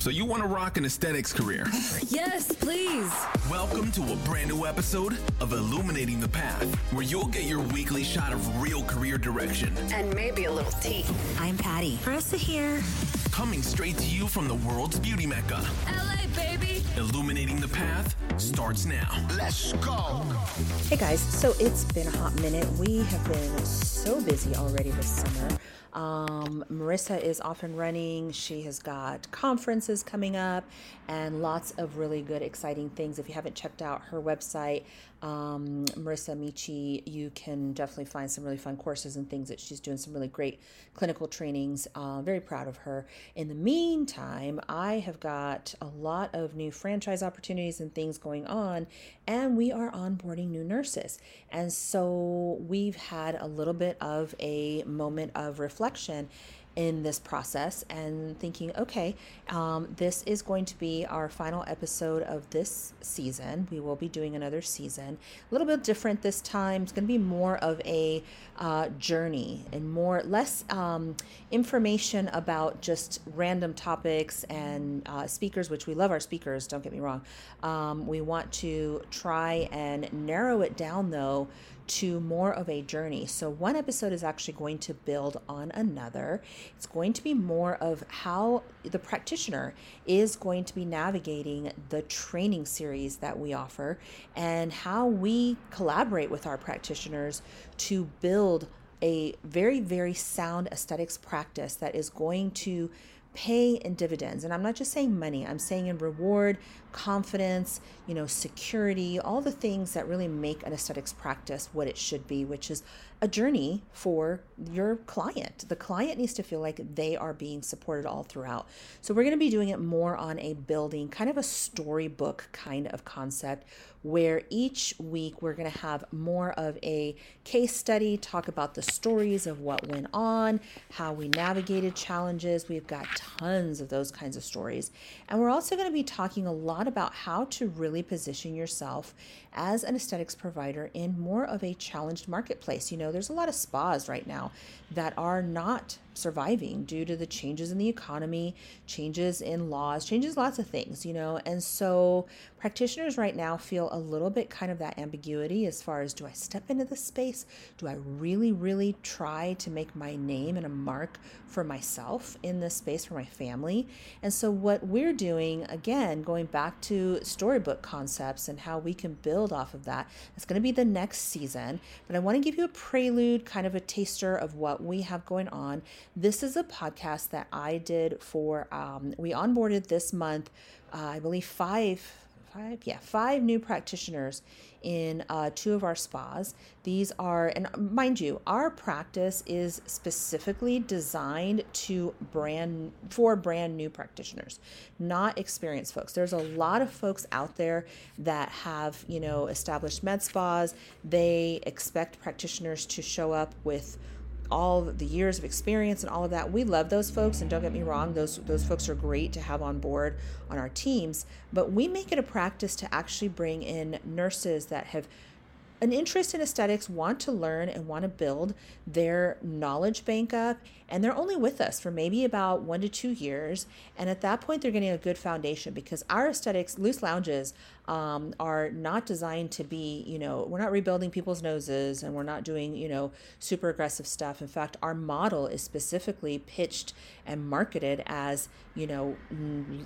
So you want to rock an aesthetics career? Yes, please. Welcome to a brand new episode of Illuminating the Path, where you'll get your weekly shot of real career direction. And maybe a little tea. I'm Patty. Marissa here. Coming straight to you from the world's beauty mecca. LA, baby. Illuminating the Path starts now. Let's go. Hey guys, so it's been a hot minute. We have been so busy already this summer. Um, Marissa is off and running. She has got conferences coming up and lots of really good, exciting things. If you haven't checked out her website, um, Marissa Michi, you can definitely find some really fun courses and things that she's doing, some really great clinical trainings. Uh, very proud of her. In the meantime, I have got a lot of new franchise opportunities and things going on, and we are onboarding new nurses. And so we've had a little bit of a moment of reflection in this process and thinking, okay, um, this is going to be our final episode of this season. We will be doing another season, a little bit different this time. It's going to be more of a uh, journey and more less um, information about just random topics and uh, speakers, which we love our speakers. Don't get me wrong. Um, we want to try and narrow it down though to more of a journey. So, one episode is actually going to build on another. It's going to be more of how the practitioner is going to be navigating the training series that we offer and how we collaborate with our practitioners to build a very, very sound aesthetics practice that is going to pay in dividends. And I'm not just saying money, I'm saying in reward, confidence, you know, security, all the things that really make an aesthetics practice what it should be, which is a journey for your client. The client needs to feel like they are being supported all throughout. So we're going to be doing it more on a building, kind of a storybook kind of concept where each week we're going to have more of a case study, talk about the stories of what went on, how we navigated challenges. We've got tons of those kinds of stories. And we're also going to be talking a lot about how to really position yourself as an aesthetics provider in more of a challenged marketplace. You know, there's a lot of spas right now that are not surviving due to the changes in the economy, changes in laws, changes lots of things, you know. And so practitioners right now feel a little bit kind of that ambiguity as far as do I step into this space? Do I really, really try to make my name and a mark for myself in this space for my family? And so what we're doing, again, going back to storybook concepts and how we can build off of that, it's going to be the next season. But I want to give you a prelude, kind of a taster of what we have going on this is a podcast that I did for, um, we onboarded this month, uh, I believe five, five, yeah, five new practitioners in uh, two of our spas. These are, and mind you, our practice is specifically designed to brand for brand new practitioners, not experienced folks. There's a lot of folks out there that have, you know, established med spas. They expect practitioners to show up with all the years of experience and all of that. We love those folks, and don't get me wrong; those those folks are great to have on board on our teams. But we make it a practice to actually bring in nurses that have an interest in aesthetics, want to learn and want to build their knowledge bank up. And they're only with us for maybe about one to two years. And at that point, they're getting a good foundation because our aesthetics, loose lounges, um, are not designed to be, you know, we're not rebuilding people's noses and we're not doing, you know, super aggressive stuff. In fact, our model is specifically pitched and marketed as, you know,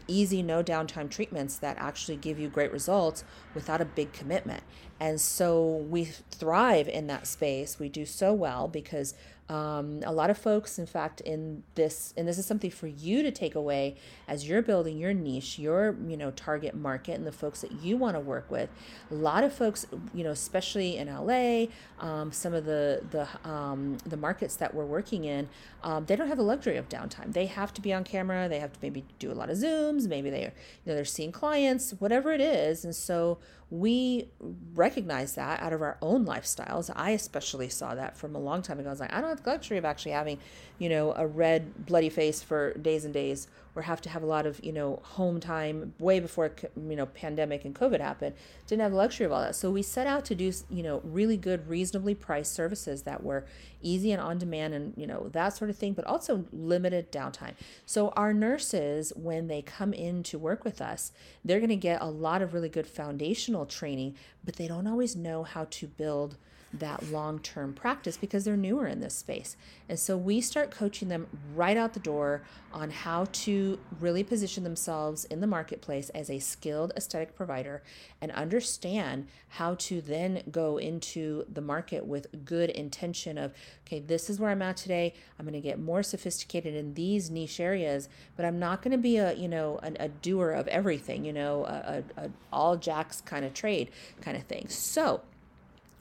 easy, no downtime treatments that actually give you great results without a big commitment. And so we thrive in that space. We do so well because um, a lot of folks, in fact, in this, and this is something for you to take away as you're building your niche, your you know target market, and the folks that you want to work with. A lot of folks, you know, especially in LA, um, some of the the um, the markets that we're working in, um, they don't have the luxury of downtime. They have to be on camera. They have to maybe do a lot of zooms. Maybe they, you know, they're seeing clients, whatever it is, and so we recognize that out of our own lifestyles. I especially saw that from a long time ago. I was like, I don't have the luxury of actually having, you know, a red bloody face for days and days, or have to have a lot of, you know, home time way before, you know, pandemic and COVID happened. Didn't have the luxury of all that. So we set out to do, you know, really good, reasonably priced services that were easy and on demand and, you know, that sort of thing, but also limited downtime. So our nurses, when they come in to work with us, they're going to get a lot of really good foundational training, but they don't always know how to build that long term practice because they're newer in this space. And so we start coaching them right out the door on how to really position themselves in the marketplace as a skilled aesthetic provider and understand how to then go into the market with good intention of, okay, this is where I'm at today. I'm going to get more sophisticated in these niche areas, but I'm not going to be a, you know, a, a doer of everything, you know, a, a, a all jacks kind of trade kind of thing. So,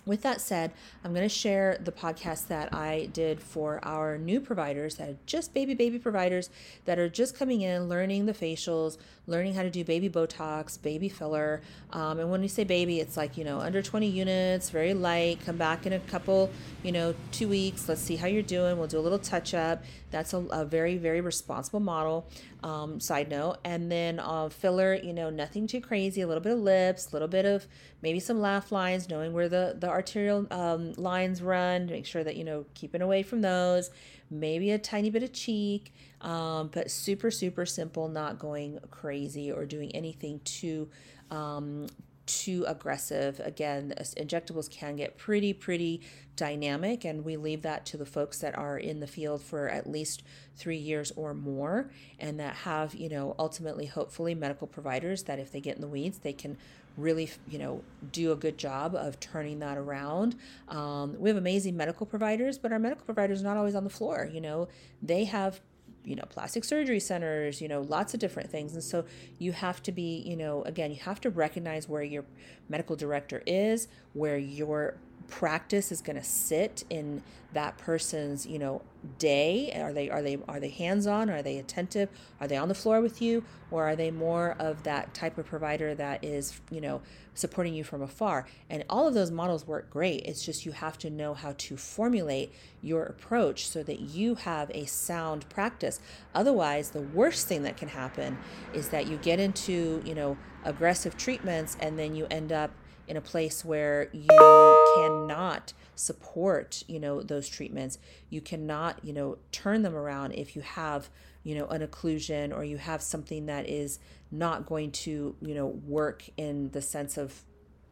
with that said, I'm going to share the podcast that I did for our new providers that are just baby, baby providers that are just coming in, learning the facials, learning how to do baby Botox, baby filler. Um, and when we say baby, it's like, you know, under 20 units, very light. Come back in a couple, you know, two weeks. Let's see how you're doing. We'll do a little touch up. That's a, a very, very responsible model. Um, side note. And then uh, filler, you know, nothing too crazy. A little bit of lips, a little bit of maybe some laugh lines, knowing where the, the arterial um, lines run, make sure that, you know, keeping away from those maybe a tiny bit of cheek, um, but super, super simple, not going crazy or doing anything too. Um, too aggressive. Again, injectables can get pretty, pretty dynamic, and we leave that to the folks that are in the field for at least three years or more, and that have, you know, ultimately, hopefully, medical providers that if they get in the weeds, they can really, you know, do a good job of turning that around. Um, we have amazing medical providers, but our medical providers are not always on the floor. You know, they have you know plastic surgery centers you know lots of different things and so you have to be you know again you have to recognize where your medical director is where your practice is going to sit in that person's you know day? Are they are they are they hands on are they attentive? Are they on the floor with you? Or are they more of that type of provider that is you know supporting you from afar? And all of those models work great. It's just you have to know how to formulate your approach so that you have a sound practice. Otherwise the worst thing that can happen is that you get into you know aggressive treatments and then you end up in a place where you cannot support you know those treatments. You cannot you know turn them around if you have you know an occlusion or you have something that is not going to you know work in the sense of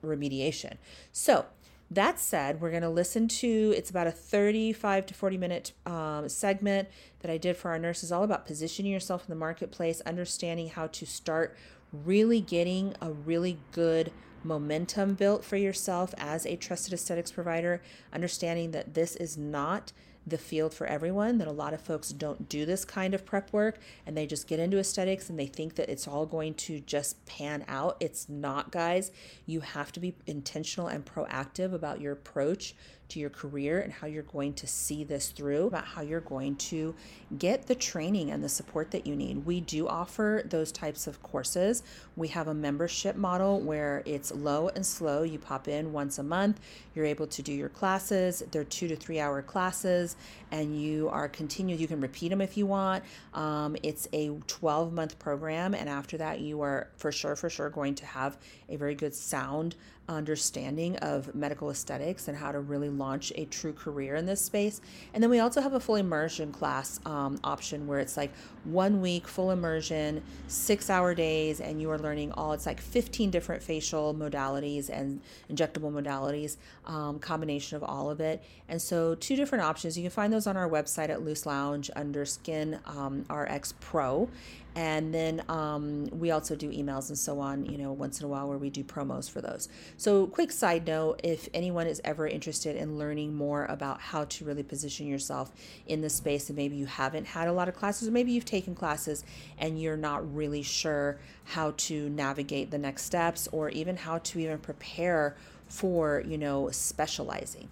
remediation. So that said, we're going to listen to it's about a 35 to 40 minute um, segment that I did for our nurses, all about positioning yourself in the marketplace, understanding how to start really getting a really good momentum built for yourself as a trusted aesthetics provider, understanding that this is not the field for everyone, that a lot of folks don't do this kind of prep work and they just get into aesthetics and they think that it's all going to just pan out. It's not, guys. You have to be intentional and proactive about your approach to your career and how you're going to see this through, about how you're going to get the training and the support that you need. We do offer those types of courses. We have a membership model where it's low and slow. You pop in once a month, you're able to do your classes. They're two to three hour classes, and you are continued. You can repeat them if you want. Um, it's a 12 month program, and after that, you are for sure, for sure going to have a very good sound understanding of medical aesthetics and how to really launch a true career in this space. And then we also have a full immersion class um, option where it's like one week full immersion, six hour days, and you are learning all it's like 15 different facial modalities and injectable modalities, um, combination of all of it. And so, two different options. You can find those on our website at Loose Lounge under Skin um, RX Pro and then um, we also do emails and so on you know once in a while where we do promos for those. So quick side note if anyone is ever interested in learning more about how to really position yourself in the space and maybe you haven't had a lot of classes or maybe you've taken classes and you're not really sure how to navigate the next steps or even how to even prepare for you know specializing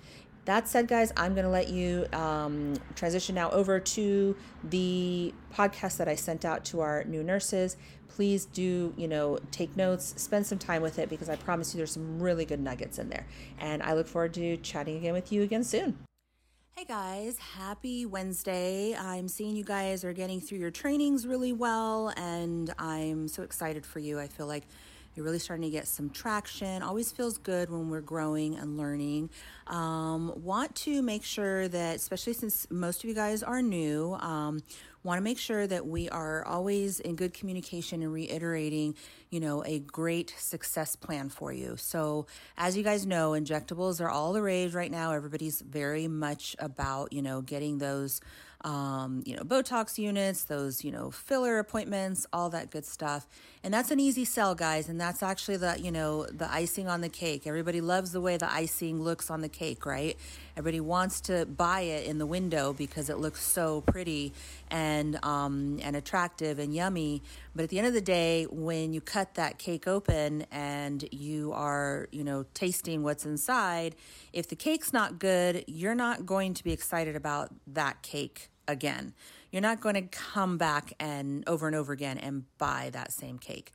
that said, guys, I'm going to let you um, transition now over to the podcast that I sent out to our new nurses. Please do, you know, take notes, spend some time with it because I promise you there's some really good nuggets in there. And I look forward to chatting again with you again soon. Hey guys, happy Wednesday. I'm seeing you guys are getting through your trainings really well, and I'm so excited for you. I feel like you're really starting to get some traction. Always feels good when we're growing and learning. Um, want to make sure that, especially since most of you guys are new, um, want to make sure that we are always in good communication and reiterating, you know, a great success plan for you. So, as you guys know, injectables are all the rage right now. Everybody's very much about, you know, getting those um, you know, Botox units, those, you know, filler appointments, all that good stuff. And that's an easy sell, guys. And that's actually the, you know, the icing on the cake. Everybody loves the way the icing looks on the cake, right? Everybody wants to buy it in the window because it looks so pretty and um, and attractive and yummy. But at the end of the day, when you cut that cake open and you are, you know, tasting what's inside, if the cake's not good, you're not going to be excited about that cake again. You're not going to come back and over and over again and buy that same cake.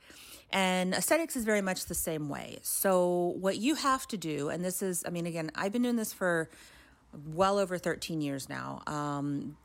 And aesthetics is very much the same way. So, what you have to do, and this is, I mean, again, I've been doing this for well over 13 years now. Um,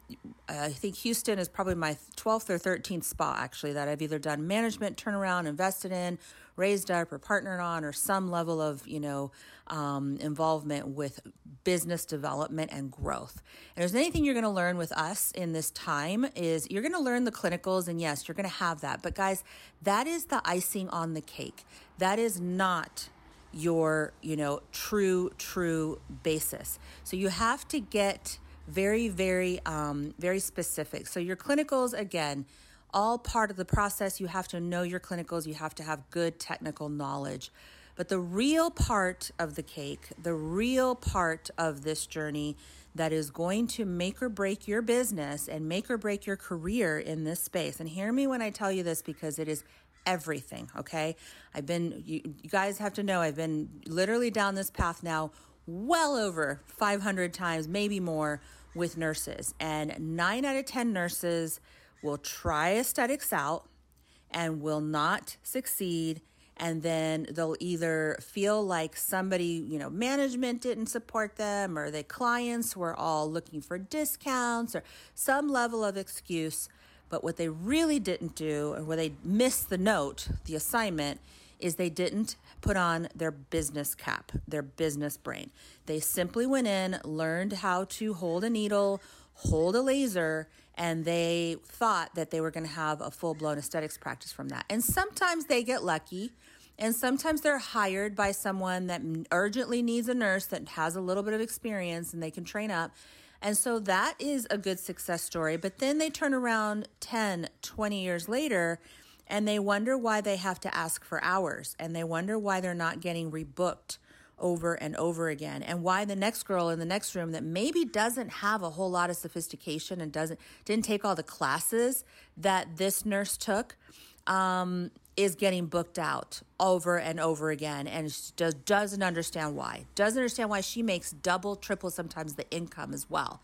I think Houston is probably my 12th or 13th spot actually that I've either done management turnaround, invested in, raised up, or partnered on, or some level of you know um, involvement with business development and growth. And if there's anything you're going to learn with us in this time is you're going to learn the clinicals, and yes, you're going to have that. But guys, that is the icing on the cake. That is not your, you know, true, true basis. So you have to get very, very, um, very specific. So your clinicals, again, all part of the process. You have to know your clinicals, you have to have good technical knowledge. But the real part of the cake, the real part of this journey that is going to make or break your business and make or break your career in this space. And hear me when I tell you this because it is everything. Okay. I've been, you, you guys have to know, I've been literally down this path now well over 500 times, maybe more with nurses. And nine out of 10 nurses will try aesthetics out and will not succeed. And then they'll either feel like somebody, you know, management didn't support them or the clients were all looking for discounts or some level of excuse but what they really didn't do, or where they missed the note, the assignment, is they didn't put on their business cap, their business brain. They simply went in, learned how to hold a needle, hold a laser, and they thought that they were going to have a full blown aesthetics practice from that. And sometimes they get lucky. And sometimes they're hired by someone that urgently needs a nurse that has a little bit of experience and they can train up. And so that is a good success story. But then they turn around 10, 20 years later and they wonder why they have to ask for hours and they wonder why they're not getting rebooked over and over again and why the next girl in the next room that maybe doesn't have a whole lot of sophistication and doesn't didn't take all the classes that this nurse took um, is getting booked out over and over again and does, doesn't understand why. Doesn't understand why she makes double, triple, sometimes the income as well.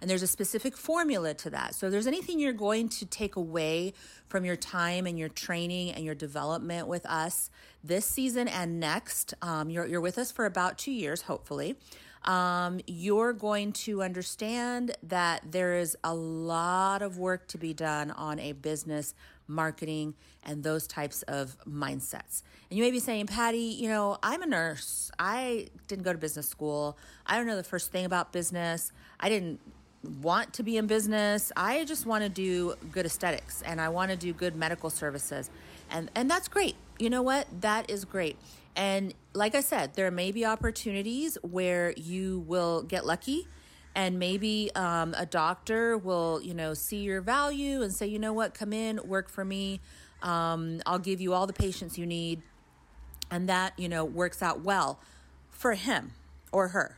And there's a specific formula to that. So, if there's anything you're going to take away from your time and your training and your development with us this season and next, um, you're, you're with us for about two years, hopefully. Um, you're going to understand that there is a lot of work to be done on a business marketing, and those types of mindsets. And you may be saying, Patty, you know, I'm a nurse. I didn't go to business school. I don't know the first thing about business. I didn't want to be in business. I just want to do good aesthetics and I want to do good medical services. And and that's great. You know what? That is great. And like I said, there may be opportunities where you will get lucky and maybe um, a doctor will you know see your value and say you know what? Come in work for me. Um, i'll give you all the patients you need. And that you know works out well for him or her.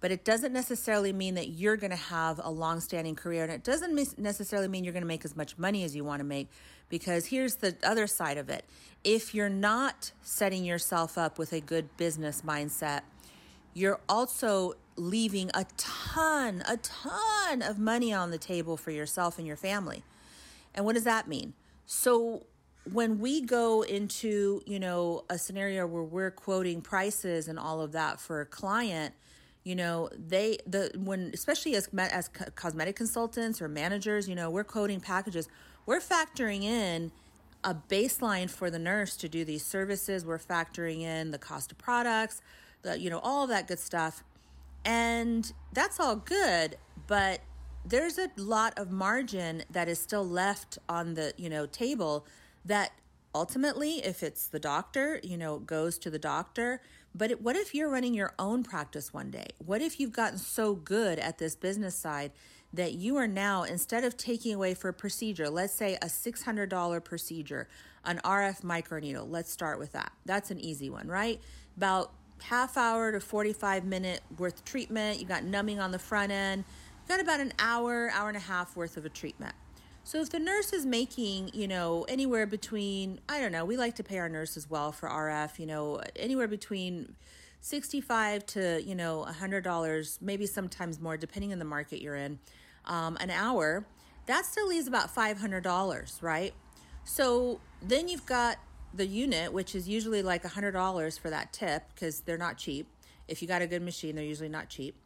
But it doesn't necessarily mean that you're going to have a long-standing career and it doesn't necessarily mean you're going to make as much money as you want to make because here's the other side of it. If you're not setting yourself up with a good business mindset you're also leaving a ton, a ton of money on the table for yourself and your family. And what does that mean? So when we go into, you know, a scenario where we're quoting prices and all of that for a client, you know they the when especially as as cosmetic consultants or managers you know we're quoting packages we're factoring in a baseline for the nurse to do these services we're factoring in the cost of products the you know all that good stuff and that's all good but there's a lot of margin that is still left on the you know table that ultimately if it's the doctor you know goes to the doctor. But it, what if you're running your own practice one day? What if you've gotten so good at this business side that you are now instead of taking away for a procedure let's say a $600 procedure an rf microneedle let's start with that. That's an easy one right? About half hour to 45 minute worth of treatment. You got numbing on the front end. You got about an hour hour and a half worth of a treatment. So if the nurse is making, you know, anywhere between, I don't know, we like to pay our nurses well for RF, you know, anywhere between 65 to, you know, $100, maybe sometimes more, depending on the market you're in, um, an hour, that still leaves about $500, right? So then you've got the unit, which is usually like $100 for that tip because they're not cheap. If you got a good machine, they're usually not cheap.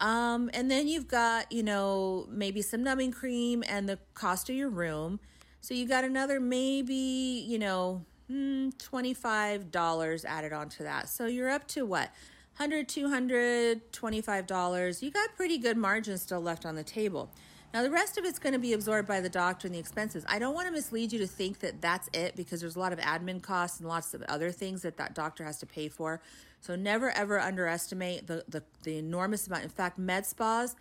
Um, and then you've got, you know, maybe some numbing cream and the cost of your room. So you got another maybe, you know, hmm, $25 added onto that. So you're up to what? 100 200 $25. You got pretty good margin still left on the table. Now, the rest of it's going to be absorbed by the doctor and the expenses. I don't want to mislead you to think that that's it because there's a lot of admin costs and lots of other things that that doctor has to pay for. So never ever underestimate the, the, the enormous amount. In fact, med spas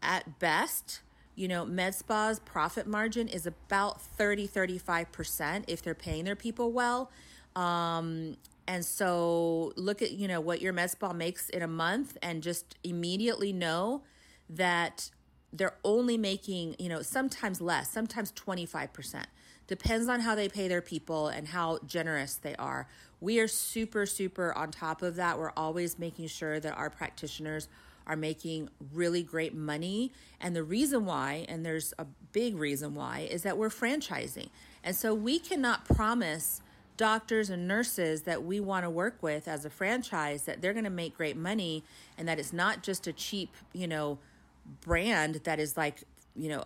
at best, you know, med spas profit margin is about 30, 35% if they're paying their people well. Um, and so look at, you know, what your med spa makes in a month and just immediately know that they're only making, you know, sometimes less, sometimes 25%. Depends on how they pay their people and how generous they are. We are super, super on top of that. We're always making sure that our practitioners are making really great money. And the reason why, and there's a big reason why, is that we're franchising. And so we cannot promise doctors and nurses that we want to work with as a franchise that they're going to make great money and that it's not just a cheap, you know, brand that is like you know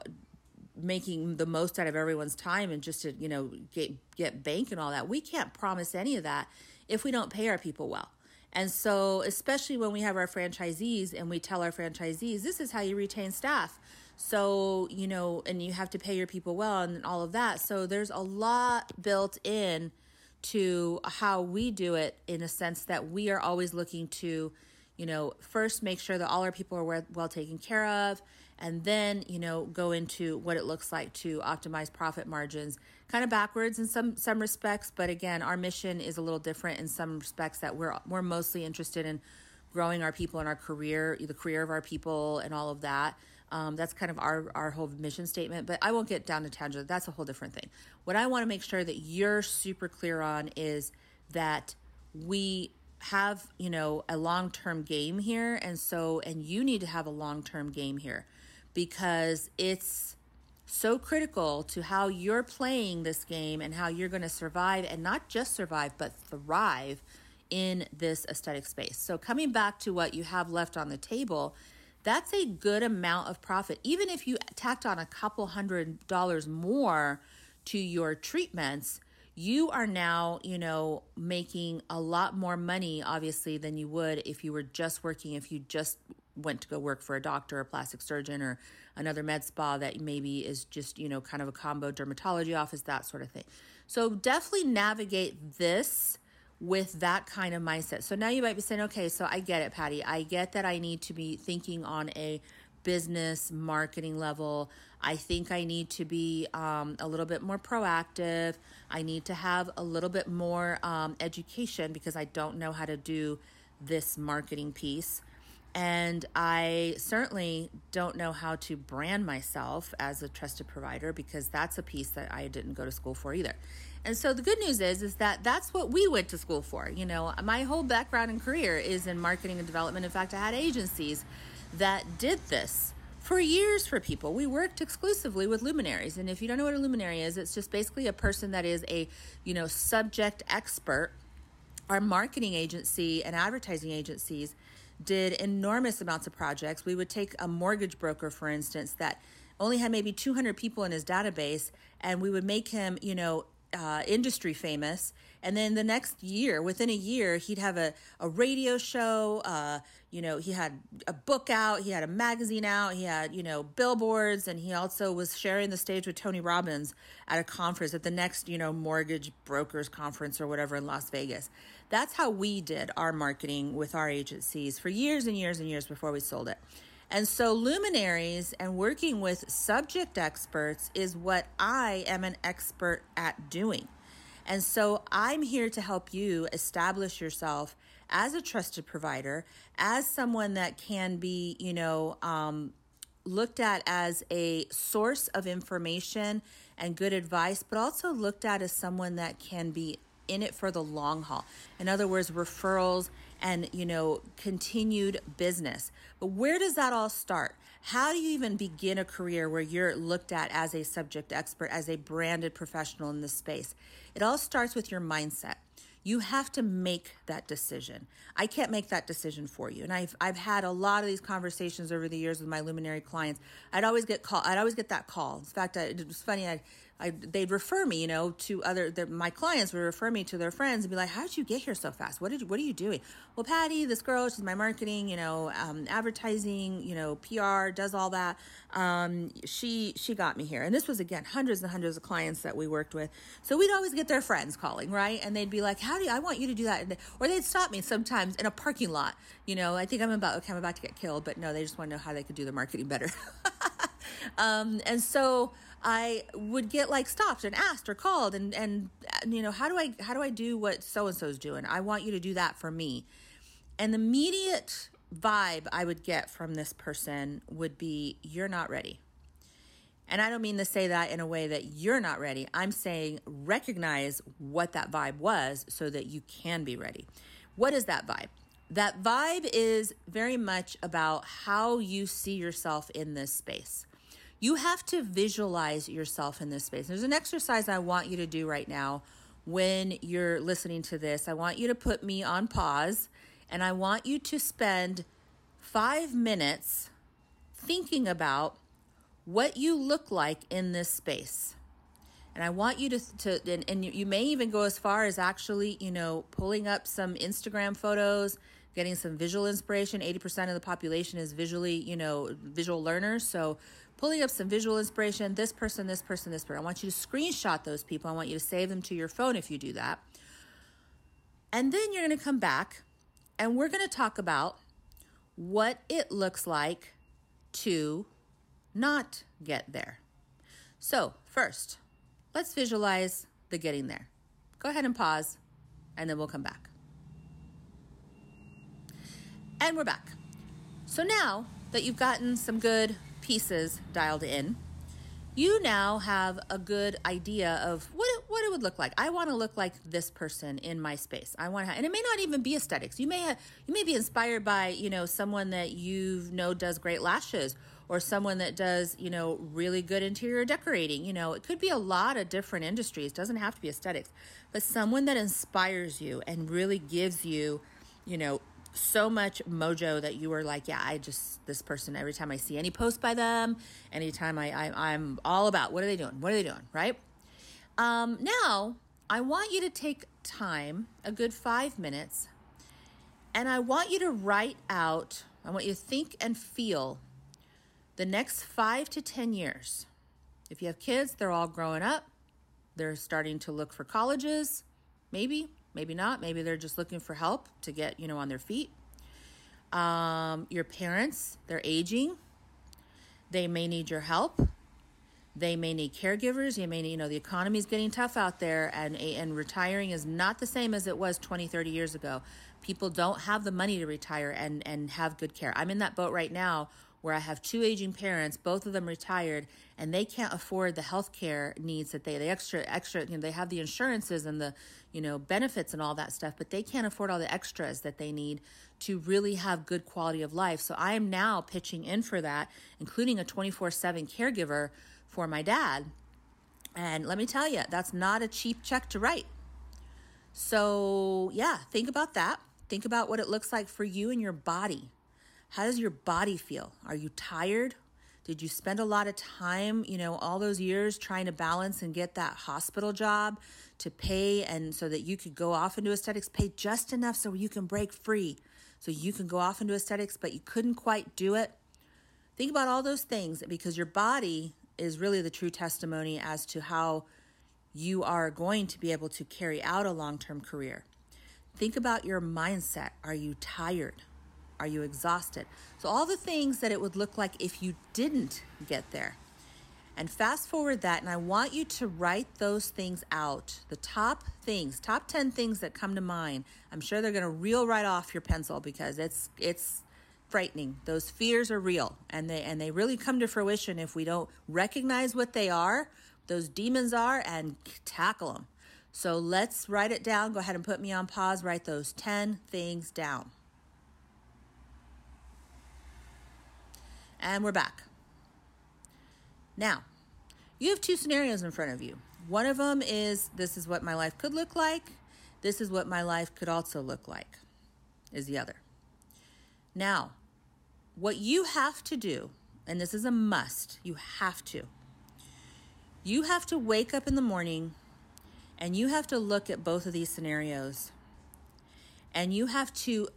making the most out of everyone's time and just to you know get get bank and all that we can't promise any of that if we don't pay our people well. And so especially when we have our franchisees and we tell our franchisees this is how you retain staff. So you know and you have to pay your people well and all of that. So there's a lot built in to how we do it in a sense that we are always looking to you know, first make sure that all our people are well, taken care of, and then, you know, go into what it looks like to optimize profit margins. Kind of backwards in some some respects, but again, our mission is a little different in some respects that we're we're mostly interested in growing our people and our career, the career of our people, and all of that. Um, that's kind of our our whole mission statement. But I won't get down to tangent. That's a whole different thing. What I want to make sure that you're super clear on is that we have, you know, a long-term game here and so and you need to have a long-term game here because it's so critical to how you're playing this game and how you're going to survive and not just survive but thrive in this aesthetic space. So coming back to what you have left on the table, that's a good amount of profit. Even if you tacked on a couple hundred dollars more to your treatments, you are now, you know, making a lot more money, obviously, than you would if you were just working, if you just went to go work for a doctor, a plastic surgeon, or another med spa that maybe is just, you know, kind of a combo dermatology office, that sort of thing. So definitely navigate this with that kind of mindset. So now you might be saying, okay, so I get it, Patty. I get that I need to be thinking on a business marketing level. I think I need to be um, a little bit more proactive. I need to have a little bit more um, education because I don't know how to do this marketing piece. And I certainly don't know how to brand myself as a trusted provider because that's a piece that I didn't go to school for either. And so the good news is is that that's what we went to school for. You know, my whole background and career is in marketing and development. In fact, I had agencies that did this for years for people. We worked exclusively with luminaries. And if you don't know what a luminary is, it's just basically a person that is a, you know, subject expert. Our marketing agency and advertising agencies did enormous amounts of projects. We would take a mortgage broker, for instance, that only had maybe 200 people in his database, and we would make him, you know, uh, industry famous. And then the next year, within a year, he'd have a, a radio show. Uh, you know, he had a book out, he had a magazine out, he had, you know, billboards, and he also was sharing the stage with Tony Robbins at a conference at the next, you know, mortgage brokers conference or whatever in Las Vegas. That's how we did our marketing with our agencies for years and years and years before we sold it. And so, luminaries and working with subject experts is what I am an expert at doing. And so, I'm here to help you establish yourself as a trusted provider, as someone that can be, you know, um, looked at as a source of information and good advice, but also looked at as someone that can be in it for the long haul. In other words, referrals and, you know, continued business. But where does that all start? How do you even begin a career where you're looked at as a subject expert, as a branded professional in this space? It all starts with your mindset. You have to make that decision. I can't make that decision for you. And I've I've had a lot of these conversations over the years with my luminary clients. I'd always get call. I'd always get that call. In fact, I, it was funny. I I, they'd refer me, you know, to other, their, my clients would refer me to their friends and be like, how did you get here so fast? What did what are you doing? Well, Patty, this girl, she's my marketing, you know, um, advertising, you know, PR, does all that. Um, she, she got me here. And this was again, hundreds and hundreds of clients that we worked with. So we'd always get their friends calling, right? And they'd be like, how do you, I want you to do that. Or they'd stop me sometimes in a parking lot. You know, I think I'm about, okay, I'm about to get killed, but no, they just want to know how they could do their marketing better. um, and so, I would get like stopped and asked or called and and you know how do I how do I do what so and so's doing? I want you to do that for me. And the immediate vibe I would get from this person would be you're not ready. And I don't mean to say that in a way that you're not ready. I'm saying recognize what that vibe was so that you can be ready. What is that vibe? That vibe is very much about how you see yourself in this space. You have to visualize yourself in this space. There's an exercise I want you to do right now when you're listening to this. I want you to put me on pause and I want you to spend five minutes thinking about what you look like in this space. And I want you to, to and, and you may even go as far as actually, you know, pulling up some Instagram photos, getting some visual inspiration. 80% of the population is visually, you know, visual learners. So pulling up some visual inspiration, this person, this person, this person. I want you to screenshot those people. I want you to save them to your phone if you do that. And then you're going to come back and we're going to talk about what it looks like to not get there. So, first, let's visualize the getting there. Go ahead and pause, and then we'll come back. And we're back. So now that you've gotten some good pieces dialed in, you now have a good idea of what it, what it would look like. I want to look like this person in my space. I want to, and it may not even be aesthetics. You may have, you may be inspired by you know someone that you know does great lashes, or someone that does you know really good interior decorating. You know, it could be a lot of different industries. It doesn't have to be aesthetics, but someone that inspires you and really gives you, you know, so much mojo that you were like, yeah, I just this person. Every time I see any post by them, anytime I, I I'm all about what are they doing? What are they doing? Right? Um, now I want you to take time, a good five minutes, and I want you to write out. I want you to think and feel the next five to ten years. If you have kids, they're all growing up. They're starting to look for colleges, maybe maybe not. Maybe they're just looking for help to get you know on their feet. Um, your parents they're aging. They may need your help. They may need caregivers. You may need, you know the economy is getting tough out there and and retiring is not the same as it was 20 30 years ago. People don't have the money to retire and and have good care. I'm in that boat right now where I have two aging parents, both of them retired, and they can't afford the health care needs that they the extra extra you know they have the insurances and the you know benefits and all that stuff, but they can't afford all the extras that they need to really have good quality of life. So I am now pitching in for that, including a 24/7 caregiver for my dad. And let me tell you, that's not a cheap check to write. So, yeah, think about that Think about what it looks like for you and your body. How does your body feel? Are you tired? Did you spend a lot of time, you know, all those years trying to balance and get that hospital job to pay and so that you could go off into aesthetics, pay just enough so you can break free, so you can go off into aesthetics, but you couldn't quite do it? Think about all those things because your body is really the true testimony as to how you are going to be able to carry out a long term career. Think about your mindset. Are you tired? Are you exhausted? So, all the things that it would look like if you didn't get there. And fast forward that, and I want you to write those things out the top things, top 10 things that come to mind. I'm sure they're going to reel right off your pencil because it's, it's, frightening those fears are real and they and they really come to fruition if we don't recognize what they are those demons are and tackle them so let's write it down go ahead and put me on pause write those 10 things down And we're back. Now, you have two scenarios in front of you. One of them is this is what my life could look like. This is what my life could also look like, is the other. Now, what you have to do, and this is a must, you have to. You have to wake up in the morning and you have to look at both of these scenarios and you have to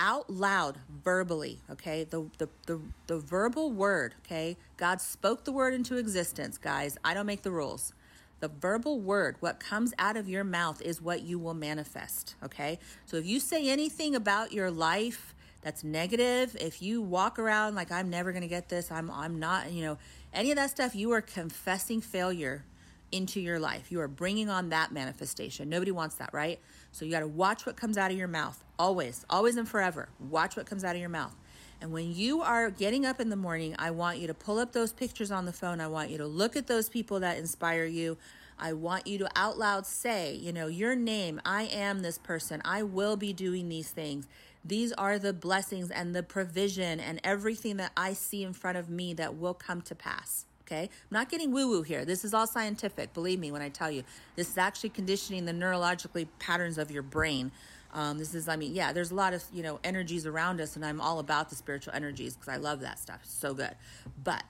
out loud verbally okay? The, the the the verbal word okay? God spoke the word into existence guys. I don't make the rules. The verbal word what comes out of your mouth is what you will manifest okay? So if you say anything about your life that's negative if you walk around like i'm never going to get this. I'm i'm not you know any of that stuff you are confessing failure into your life. You are bringing on that manifestation. Nobody wants that, right? So you got to watch what comes out of your mouth. Always, always and forever. Watch what comes out of your mouth. And when you are getting up in the morning, I want you to pull up those pictures on the phone. I want you to look at those people that inspire you. I want you to out loud say, you know, your name. I am this person. I will be doing these things. These are the blessings and the provision and everything that I see in front of me that will come to pass. Okay. I'm not getting woo woo here. This is all scientific. Believe me when I tell you. This is actually conditioning the neurologically patterns of your brain. Um, this is, I mean, yeah, there's a lot of, you know, energies around us, and I'm all about the spiritual energies because I love that stuff. It's so good. But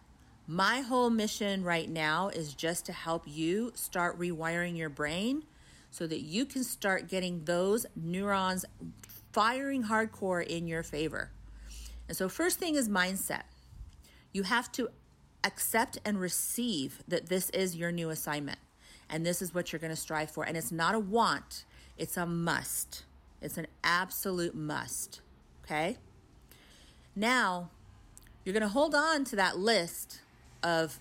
my whole mission right now is just to help you start rewiring your brain so that you can start getting those neurons firing hardcore in your favor. And so, first thing is mindset. You have to accept and receive that this is your new assignment and this is what you're going to strive for. And it's not a want, it's a must. It's an absolute must. Okay? Now, you're going to hold on to that list of,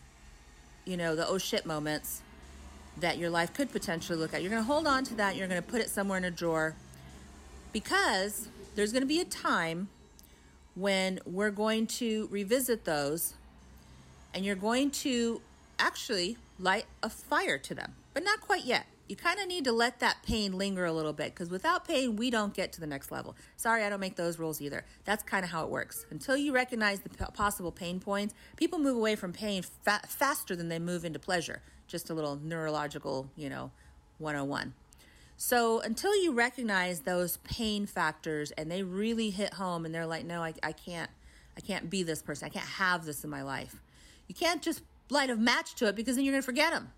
you know, the oh shit moments that your life could potentially look at. You're going to hold on to that. You're going to put it somewhere in a drawer because there's going to be a time when we're going to revisit those and you're going to actually light a fire to them, but not quite yet. You kind of need to let that pain linger a little bit because without pain, we don't get to the next level. Sorry, I don't make those rules either. That's kind of how it works. Until you recognize the possible pain points, people move away from pain fa- faster than they move into pleasure. Just a little neurological, you know, 101. So until you recognize those pain factors and they really hit home and they're like, no, I, I can't, I can't be this person. I can't have this in my life you can't just light a match to it because then you're going to forget them.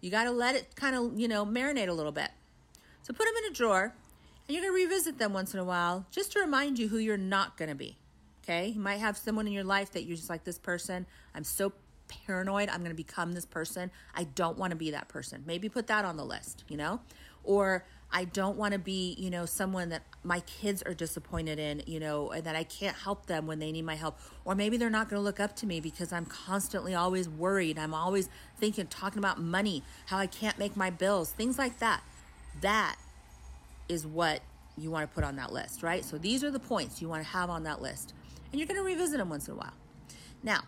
You got to let it kind of, you know, marinate a little bit. So put them in a drawer and you're going to revisit them once in a while just to remind you who you're not going to be. Okay? You might have someone in your life that you're just like, this person, I'm so paranoid, I'm going to become this person. I don't want to be that person. Maybe put that on the list, you know? Or I don't want to be, you know, someone that my kids are disappointed in, you know, and that I can't help them when they need my help. Or maybe they're not going to look up to me because I'm constantly always worried. I'm always thinking, talking about money, how I can't make my bills, things like that. That is what you want to put on that list, right? So these are the points you want to have on that list. And you're going to revisit them once in a while. Now,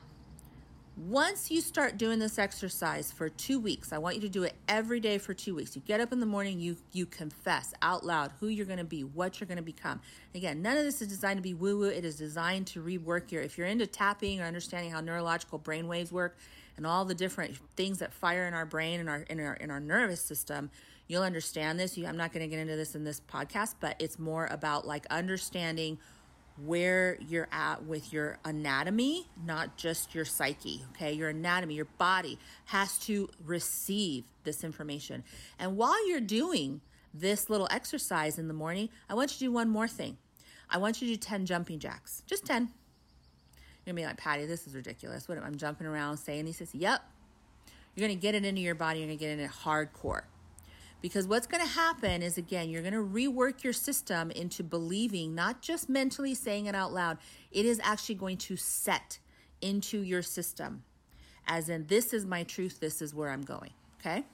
once you start doing this exercise for two weeks, I want you to do it every day for two weeks. You get up in the morning, you you confess out loud who you're going to be, what you're going to become. Again, none of this is designed to be woo woo. It is designed to rework your. If you're into tapping or understanding how neurological brain waves work and all the different things that fire in our brain and our in our in our nervous system, You'll understand this. You, I'm not going to get into this in this podcast, but it's more about like understanding where you're at with your anatomy, not just your psyche. Okay. Your anatomy, your body has to receive this information. And while you're doing this little exercise in the morning, I want you to do one more thing. I want you to do 10 jumping jacks, just 10. You're gonna be like, Patty, this is ridiculous. What am I jumping around saying these? Says, yep. You're gonna get it into your body, you're gonna get it in hardcore. Because what's going to happen is, again, you're going to rework your system into believing, not just mentally saying it out loud, it is actually going to set into your system. As in, this is my truth, this is where I'm going. Okay?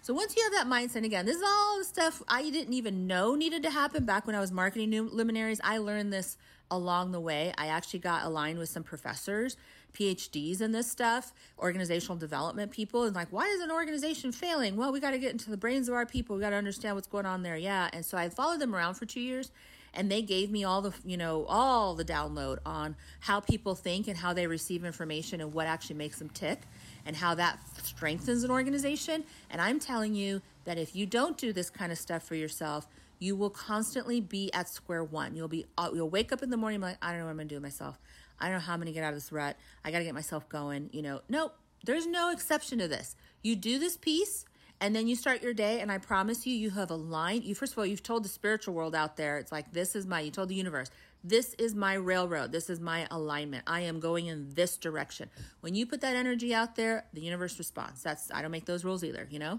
So once you have that mindset, again, this is all the stuff I didn't even know needed to happen back when I was marketing new luminaries. I learned this along the way. I actually got aligned with some professors, PhDs in this stuff, organizational development people, and like, why is an organization failing? Well, we got to get into the brains of our people. We got to understand what's going on there. Yeah. And so I followed them around for two years and they gave me all the you know all the download on how people think and how they receive information and what actually makes them tick and how that strengthens an organization and i'm telling you that if you don't do this kind of stuff for yourself you will constantly be at square one you'll be uh, you'll wake up in the morning like i don't know what i'm gonna do with myself i don't know how i'm gonna get out of this rut i gotta get myself going you know nope there's no exception to this you do this piece and then you start your day, and I promise you, you have aligned. You first of all, you've told the spiritual world out there, it's like this is my. You told the universe, this is my railroad. This is my alignment. I am going in this direction. When you put that energy out there, the universe responds. That's I don't make those rules either, you know.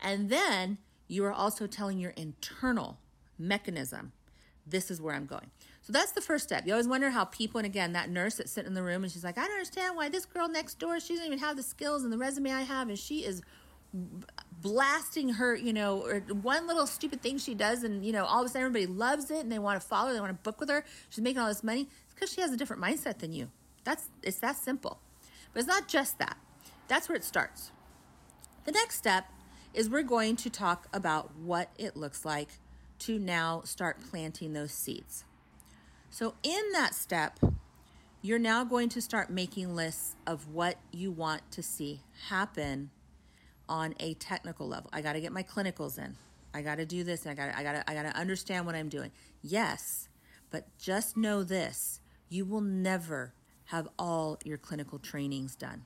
And then you are also telling your internal mechanism, this is where I'm going. So that's the first step. You always wonder how people, and again, that nurse that's sitting in the room and she's like, I don't understand why this girl next door, she doesn't even have the skills and the resume I have, and she is blasting her, you know, or one little stupid thing she does, and you know, all of a sudden everybody loves it and they want to follow they want to book with her. She's making all this money. It's because she has a different mindset than you. That's it's that simple. But it's not just that. That's where it starts. The next step is we're going to talk about what it looks like to now start planting those seeds. So in that step, you're now going to start making lists of what you want to see happen on a technical level. I got to get my clinicals in. I got to do this. I got I got I got to understand what I'm doing. Yes, but just know this: you will never have all your clinical trainings done.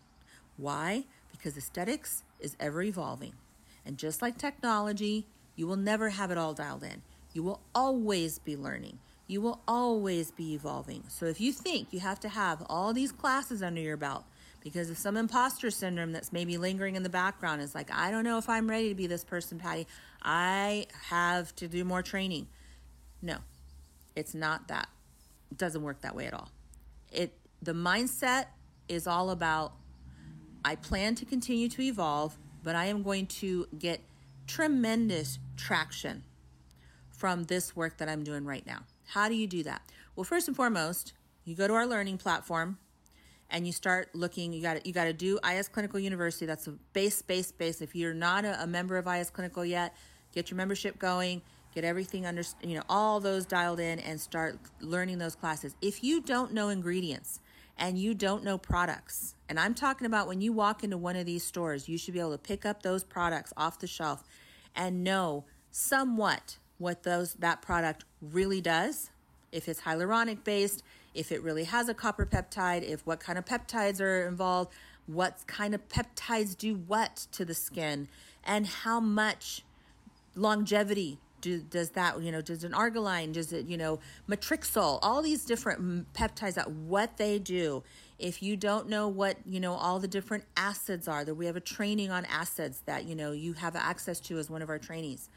Why? Because aesthetics is ever evolving. And just like technology, you will never have it all dialed in. You will always be learning. You will always be evolving. So if you think you have to have all these classes under your belt because of some imposter syndrome that's maybe lingering in the background is like i don't know if i'm ready to be this person patty. I have to do more training. No it's not that. It doesn't work that way at all. It the mindset is all about i plan to continue to evolve but i am going to get tremendous traction from this work that i'm doing right now how do you do that? Well first and foremost you go to our learning platform and you start looking. You got you got to do iS Clinical university. That's a base base base. If you're not a, a, member of iS Clinical yet get your membership going get everything under you know all those dialed in and start learning those classes. If you don't know ingredients and you don't know products and i'm talking about when you walk into one of these stores you should be able to pick up those products off the shelf and know somewhat what those that product really does if it's hyaluronic based if it really has a copper peptide, if what kind of peptides are involved, what kind of peptides do what to the skin, and how much longevity do, does that, you know, does an argireline, does it, you know, matrixyl, all these different peptides that what they do. If you don't know what, you know, all the different acids are, that we have a training on acids that, you know, you have access to as one of our trainees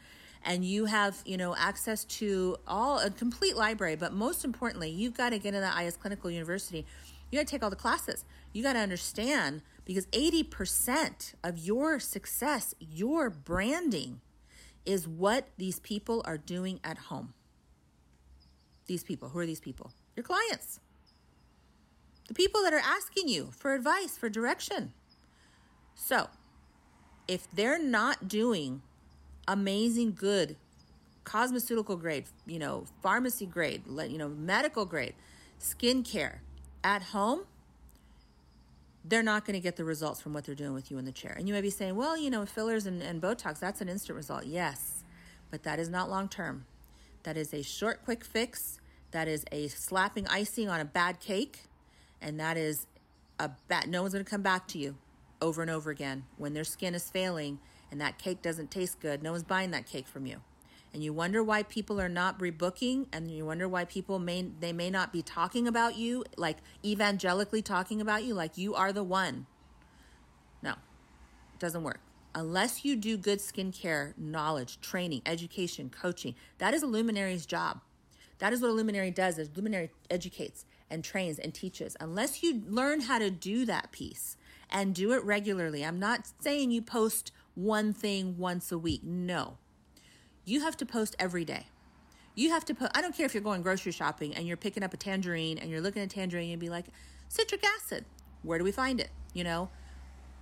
and you have you know access to all a complete library. But most importantly you've got to get in the iS Clinical university. You got to take all the classes. You got to understand because 80% of your success your branding is what these people are doing at home. These people. Who are these people? Your clients. The people that are asking you for advice for direction. So if they're not doing amazing good cosmeceutical grade, you know, pharmacy grade, you know, medical grade, skincare at home, they're not going to get the results from what they're doing with you in the chair. And you may be saying, well, you know, fillers and, and Botox, that's an instant result. Yes, but that is not long term. That is a short, quick fix. That is a slapping icing on a bad cake. And that is a bad, no one's going to come back to you over and over again. When their skin is failing and that cake doesn't taste good, no one's buying that cake from you. And you wonder why people are not rebooking and you wonder why people may they may not be talking about you like evangelically talking about you like you are the one. No. It doesn't work. Unless you do good skincare knowledge, training, education, coaching, that is a luminary's job. That is what a luminary does. Is luminary educates and trains and teaches. Unless you learn how to do that piece and do it regularly. I'm not saying you post one thing once a week. No. You have to post every day. You have to put, I don't care if you're going grocery shopping and you're picking up a tangerine and you're looking at tangerine and be like, citric acid, where do we find it? You know,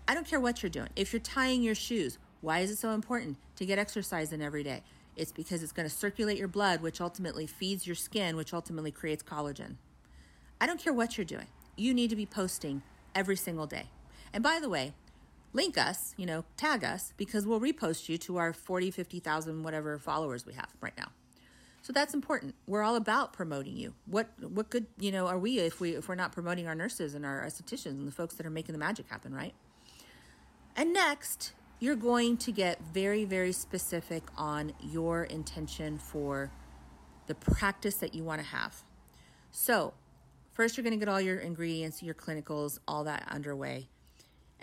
I don't care what you're doing. If you're tying your shoes, why is it so important to get exercise in every day? It's because it's going to circulate your blood, which ultimately feeds your skin, which ultimately creates collagen. I don't care what you're doing. You need to be posting every single day. And by the way, link us, you know, tag us because we'll repost you to our 40, 50,000 whatever followers we have right now. So that's important. We're all about promoting you. What what good, you know, are we if we if we're not promoting our nurses and our estheticians and the folks that are making the magic happen, right? And next, you're going to get very very specific on your intention for the practice that you want to have. So, first you're going to get all your ingredients, your clinicals, all that underway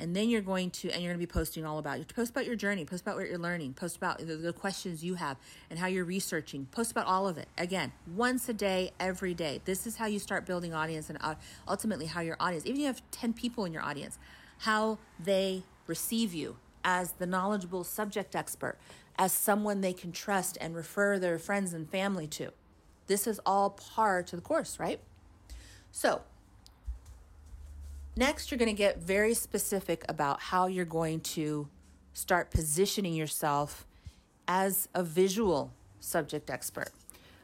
and then you're going to and you're going to be posting all about you post about your journey post about what you're learning post about the, the, questions you have and how you're researching post about all of it. Again once a day every day. This is how you start building audience and uh, ultimately how your audience even if you have 10 people in your audience how they receive you as the knowledgeable subject expert as someone they can trust and refer their friends and family to. This is all par to the course right? So Next, you're going to get very specific about how you're going to start positioning yourself as a visual subject expert.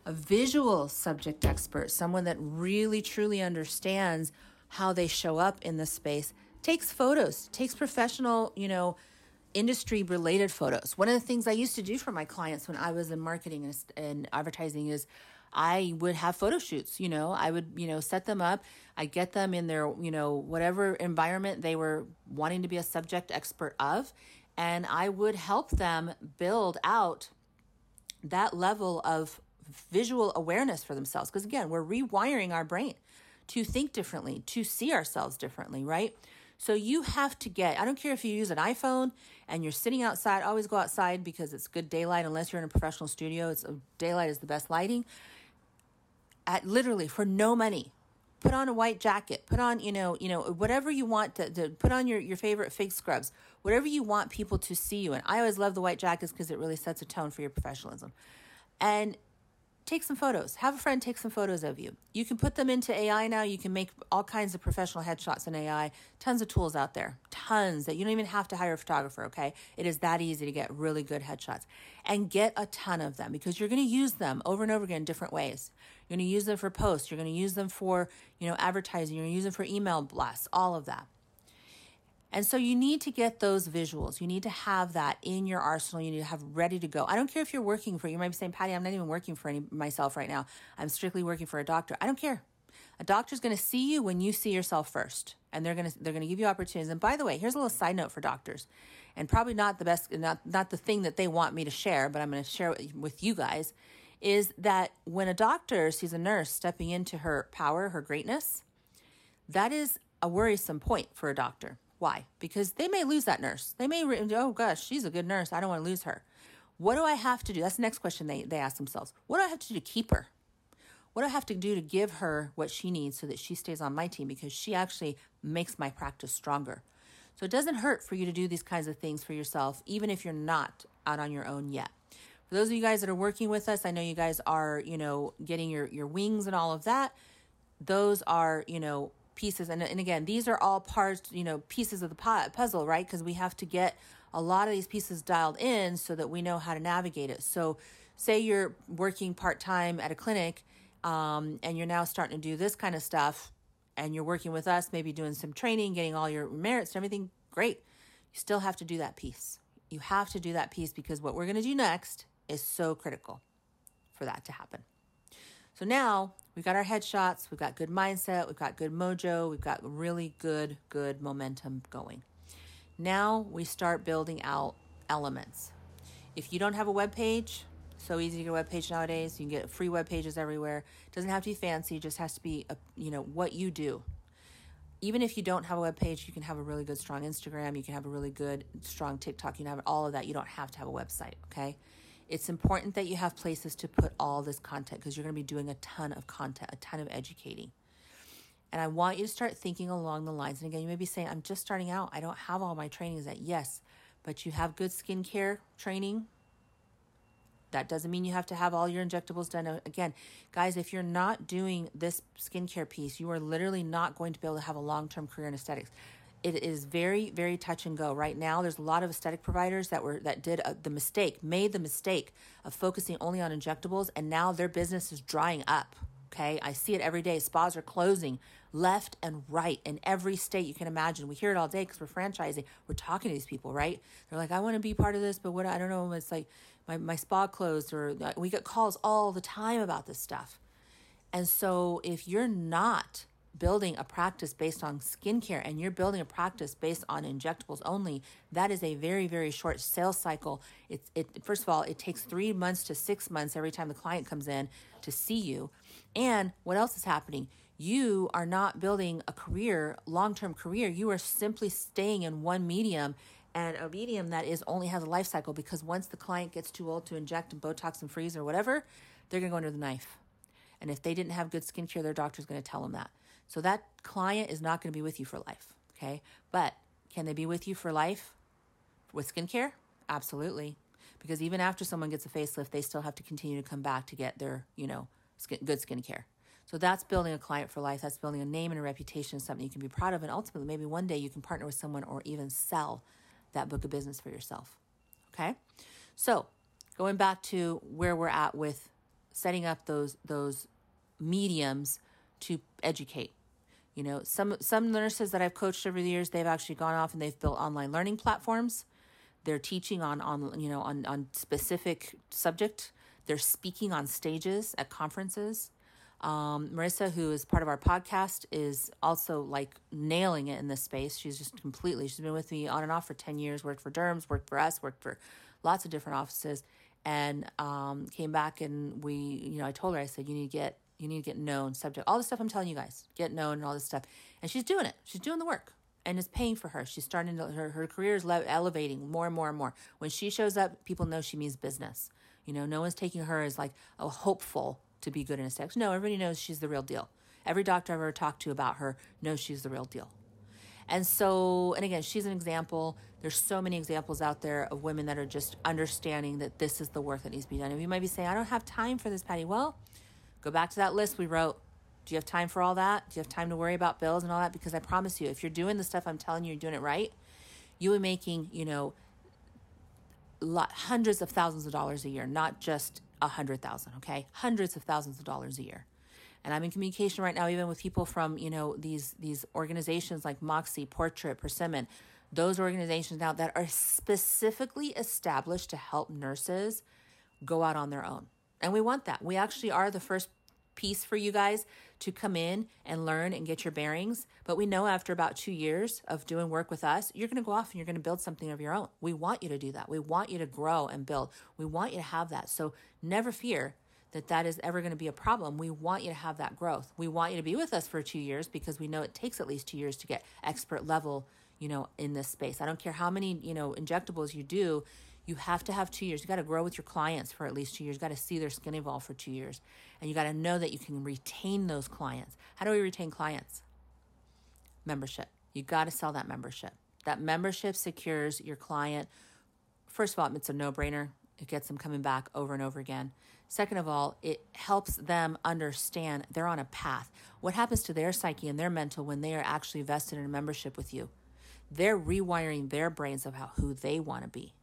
A visual subject expert, someone that really truly understands how they show up in the space, takes photos, takes professional, you know, industry related photos. One of the things I used to do for my clients when I was in marketing and, and advertising is I would have photo shoots, you know, I would, you know, set them up. I get them in their, you know, whatever environment they were wanting to be a subject expert of. And I would help them build out that level of visual awareness for themselves. Because again, we're rewiring our brain to think differently, to see ourselves differently, right? So you have to get, I don't care if you use an iPhone and you're sitting outside, always go outside because it's good daylight unless you're in a professional studio. It's uh, daylight is the best lighting at literally for no money. Put on a white jacket. Put on you know you know whatever you want to, to put on your, your favorite fake scrubs. Whatever you want people to see you in. I always love the white jackets because it really sets a tone for your professionalism. And take some photos. Have a friend take some photos of you. You can put them into ai now. You can make all kinds of professional headshots in ai tons of tools out there. Tons that you don't even have to hire a photographer okay? It is that easy to get really good headshots. And get a ton of them because you're going to use them over and over again in different ways you're going to use them for posts you're going to use them for you know advertising you're going to use them for email blasts all of that and so you need to get those visuals. You need to have that in your arsenal. You need to have ready to go. I don't care if you're working for, you might be saying, Patty, I'm not even working for any myself right now. I'm strictly working for a doctor. I don't care. A doctor's going to see you when you see yourself first, and they're going to they're going to give you opportunities. And by the way, here's a little side note for doctors, and probably not the best, not not the thing that they want me to share, but I'm going to share with you guys. Is that when a doctor sees a nurse stepping into her power, her greatness, that is a worrisome point for a doctor why? Because they may lose that nurse. They may, oh gosh, she's a good nurse. I don't want to lose her. What do I have to do? That's the next question they, they ask themselves. What do I have to do to keep her? What do I have to do to give her what she needs so that she stays on my team? Because she actually makes my practice stronger. So it doesn't hurt for you to do these kinds of things for yourself, even if you're not out on your own yet. For those of you guys that are working with us, I know you guys are, you know, getting your, your wings and all of that. Those are, you know, pieces and, and again these are all parts you know pieces of the puzzle right because we have to get a lot of these pieces dialed in so that we know how to navigate it so say you're working part-time at a clinic um, and you're now starting to do this kind of stuff and you're working with us, maybe doing some training, getting all your merits and everything, great. You still have to do that piece. You have to do that piece because what we're going to do next is so critical for that to happen. So now we've got our headshots, we've got good mindset, we've got good mojo, we've got really good, good momentum going. Now we start building out elements. If you don't have a web page, so easy to get a web page nowadays. You can get free web pages everywhere. It doesn't have to be fancy, just has to be a, you know what you do. Even if you don't have a web page, you can have a really good strong Instagram, you can have a really good strong TikTok, you can have all of that. You don't have to have a website, okay? It's important that you have places to put all this content because you're going to be doing a ton of content, a ton of educating. And I want you to start thinking along the lines. And again, you may be saying, I'm just starting out. I don't have all my trainings yet. Yes, but you have good skincare training. That doesn't mean you have to have all your injectables done. Again, guys, if you're not doing this skincare piece, you are literally not going to be able to have a long term career in aesthetics it is very very touch and go. Right now there's a lot of aesthetic providers that were that did uh, the mistake made the mistake of focusing only on injectables and now their business is drying up okay? I see it every day. Spas are closing left and right in every state you can imagine. We hear it all day because we're franchising. We're talking to these people right? They're like i want to be part of this but what i don't know it's like my, my spa closed or we get calls all the time about this stuff. And so if you're not building a practice based on skincare and you're building a practice based on injectables only, that is a very, very short sales cycle. It's it first of all, it takes three months to six months every time the client comes in to see you. And what else is happening? You are not building a career, long-term career. You are simply staying in one medium and a medium that is only has a life cycle because once the client gets too old to inject and Botox and freeze or whatever, they're gonna go under the knife. And if they didn't have good skincare, their doctor's going to tell them that. So that client is not going to be with you for life. Okay. But can they be with you for life with skincare? Absolutely. Because even after someone gets a facelift, they still have to continue to come back to get their, you know, skin, good skincare. So that's building a client for life. That's building a name and a reputation, something you can be proud of. And ultimately, maybe one day you can partner with someone or even sell that book of business for yourself. Okay. So going back to where we're at with setting up those, those mediums to educate. You know, some some nurses that I've coached over the years, they've actually gone off and they've built online learning platforms. They're teaching on on you know on on specific subject. They're speaking on stages at conferences. Um, Marissa, who is part of our podcast, is also like nailing it in this space. She's just completely. She's been with me on and off for ten years. Worked for Derms, worked for us, worked for lots of different offices, and um, came back and we, you know, I told her I said you need to get you need to get known, subject, all the stuff I'm telling you guys, get known and all this stuff. And she's doing it. She's doing the work and it's paying for her. She's starting to, her, her career is le- elevating more and more and more. When she shows up, people know she means business. You know, no one's taking her as like a hopeful to be good in aesthetics. No, everybody knows she's the real deal. Every doctor I've ever talked to about her knows she's the real deal. And so, and again, she's an example. There's so many examples out there of women that are just understanding that this is the work that needs to be done. And you might be saying, I don't have time for this, Patty. Well, Go back to that list we wrote. Do you have time for all that? Do you have time to worry about bills and all that? Because I promise you, if you're doing the stuff I'm telling you, you're doing it right, you are making, you know, lot, hundreds of thousands of dollars a year, not just a hundred thousand, okay? Hundreds of thousands of dollars a year. And I'm in communication right now, even with people from, you know, these these organizations like Moxie, Portrait, Persimmon, those organizations now that are specifically established to help nurses go out on their own. And we want that. We actually are the first piece for you guys to come in and learn and get your bearings. But we know after about two years of doing work with us, you're going to go off and you're going to build something of your own. We want you to do that. We want you to grow and build. We want you to have that. So never fear that that is ever going to be a problem. We want you to have that growth. We want you to be with us for two years because we know it takes at least two years to get expert level, you know, in this space. I don't care how many, you know, injectables you do you have to have two years. You got to grow with your clients for at least two years. You got to see their skin evolve for two years. And you got to know that you can retain those clients. How do we retain clients? Membership. You got to sell that membership. That membership secures your client. First of all, it's a no brainer. It gets them coming back over and over again. Second of all, it helps them understand they're on a path. What happens to their psyche and their mental when they are actually vested in a membership with you? They're rewiring their brains about who they want to be.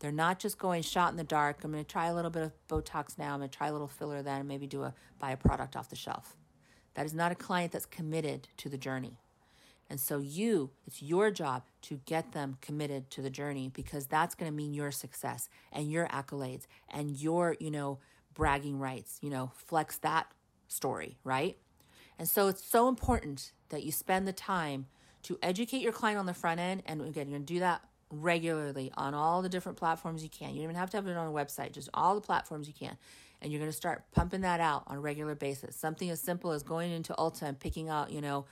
They're not just going shot in the dark. I'm going to try a little bit of Botox now. I'm going to try a little filler then, and maybe do a buy a product off the shelf. That is not a client that's committed to the journey. And so you, it's your job to get them committed to the journey because that's going to mean your success and your accolades and your, you know, bragging rights, you know, flex that story, right? And so it's so important that you spend the time to educate your client on the front end. And again, you're going to do that regularly on all the different platforms you can. You don't even have to have it on a website, just all the platforms you can. And you're going to start pumping that out on a regular basis. Something as simple as going into Ulta and picking out, you know,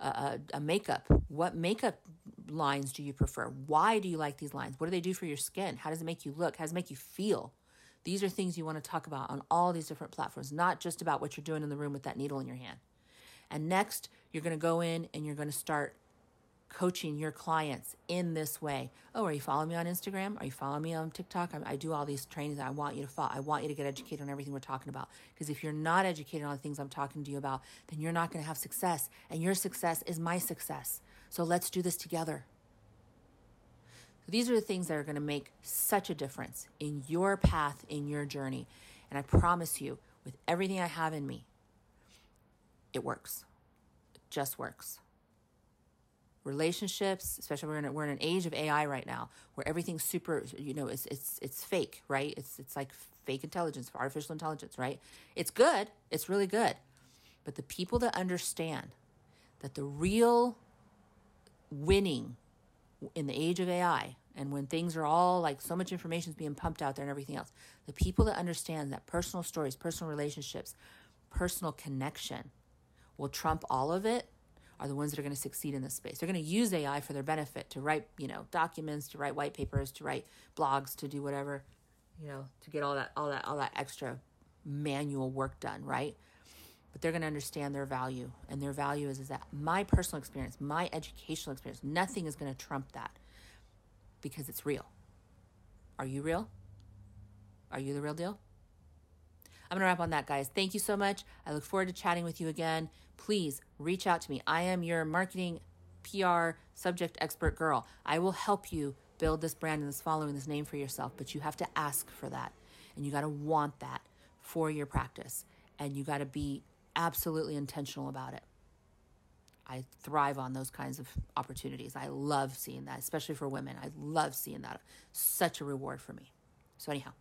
a, a, makeup. What makeup lines do you prefer? Why do you like these lines? What do they do for your skin? How does it make you look? How does it make you feel? These are things you want to talk about on all these different platforms, not just about what you're doing in the room with that needle in your hand. And next, you're going to go in and you're going to start coaching your clients in this way. Oh, are you following me on Instagram? Are you following me on TikTok? I, I do all these trainings. I want you to follow. I want you to get educated on everything we're talking about. Because if you're not educated on the things I'm talking to you about, then you're not going to have success. And your success is my success. So let's do this together. So these are the things that are going to make such a difference in your path, in your journey. And I promise you, with everything I have in me, it works. It just works relationships especially we're in, a, we're in an age of ai right now where everything's super you know it's it's it's fake right? It's it's like fake intelligence artificial intelligence right? It's good. It's really good. But the people that understand that the real winning in the age of ai and when things are all like so much information is being pumped out there and everything else the people that understand that personal stories personal relationships personal connection will trump all of it are the ones that are going to succeed in this space. They're going to use AI for their benefit to write, you know, documents, to write white papers, to write blogs, to do whatever, you know, to get all that all that all that extra manual work done, right? But they're going to understand their value, and their value is is that my personal experience, my educational experience, nothing is going to trump that because it's real. Are you real? Are you the real deal? I'm going to wrap on that, guys. Thank you so much. I look forward to chatting with you again. Please reach out to me. I am your marketing PR subject expert girl. I will help you build this brand and this following, this name for yourself, but you have to ask for that. And you got to want that for your practice. And you got to be absolutely intentional about it. I thrive on those kinds of opportunities. I love seeing that, especially for women. I love seeing that. Such a reward for me. So, anyhow,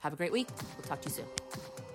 have a great week. We'll talk to you soon.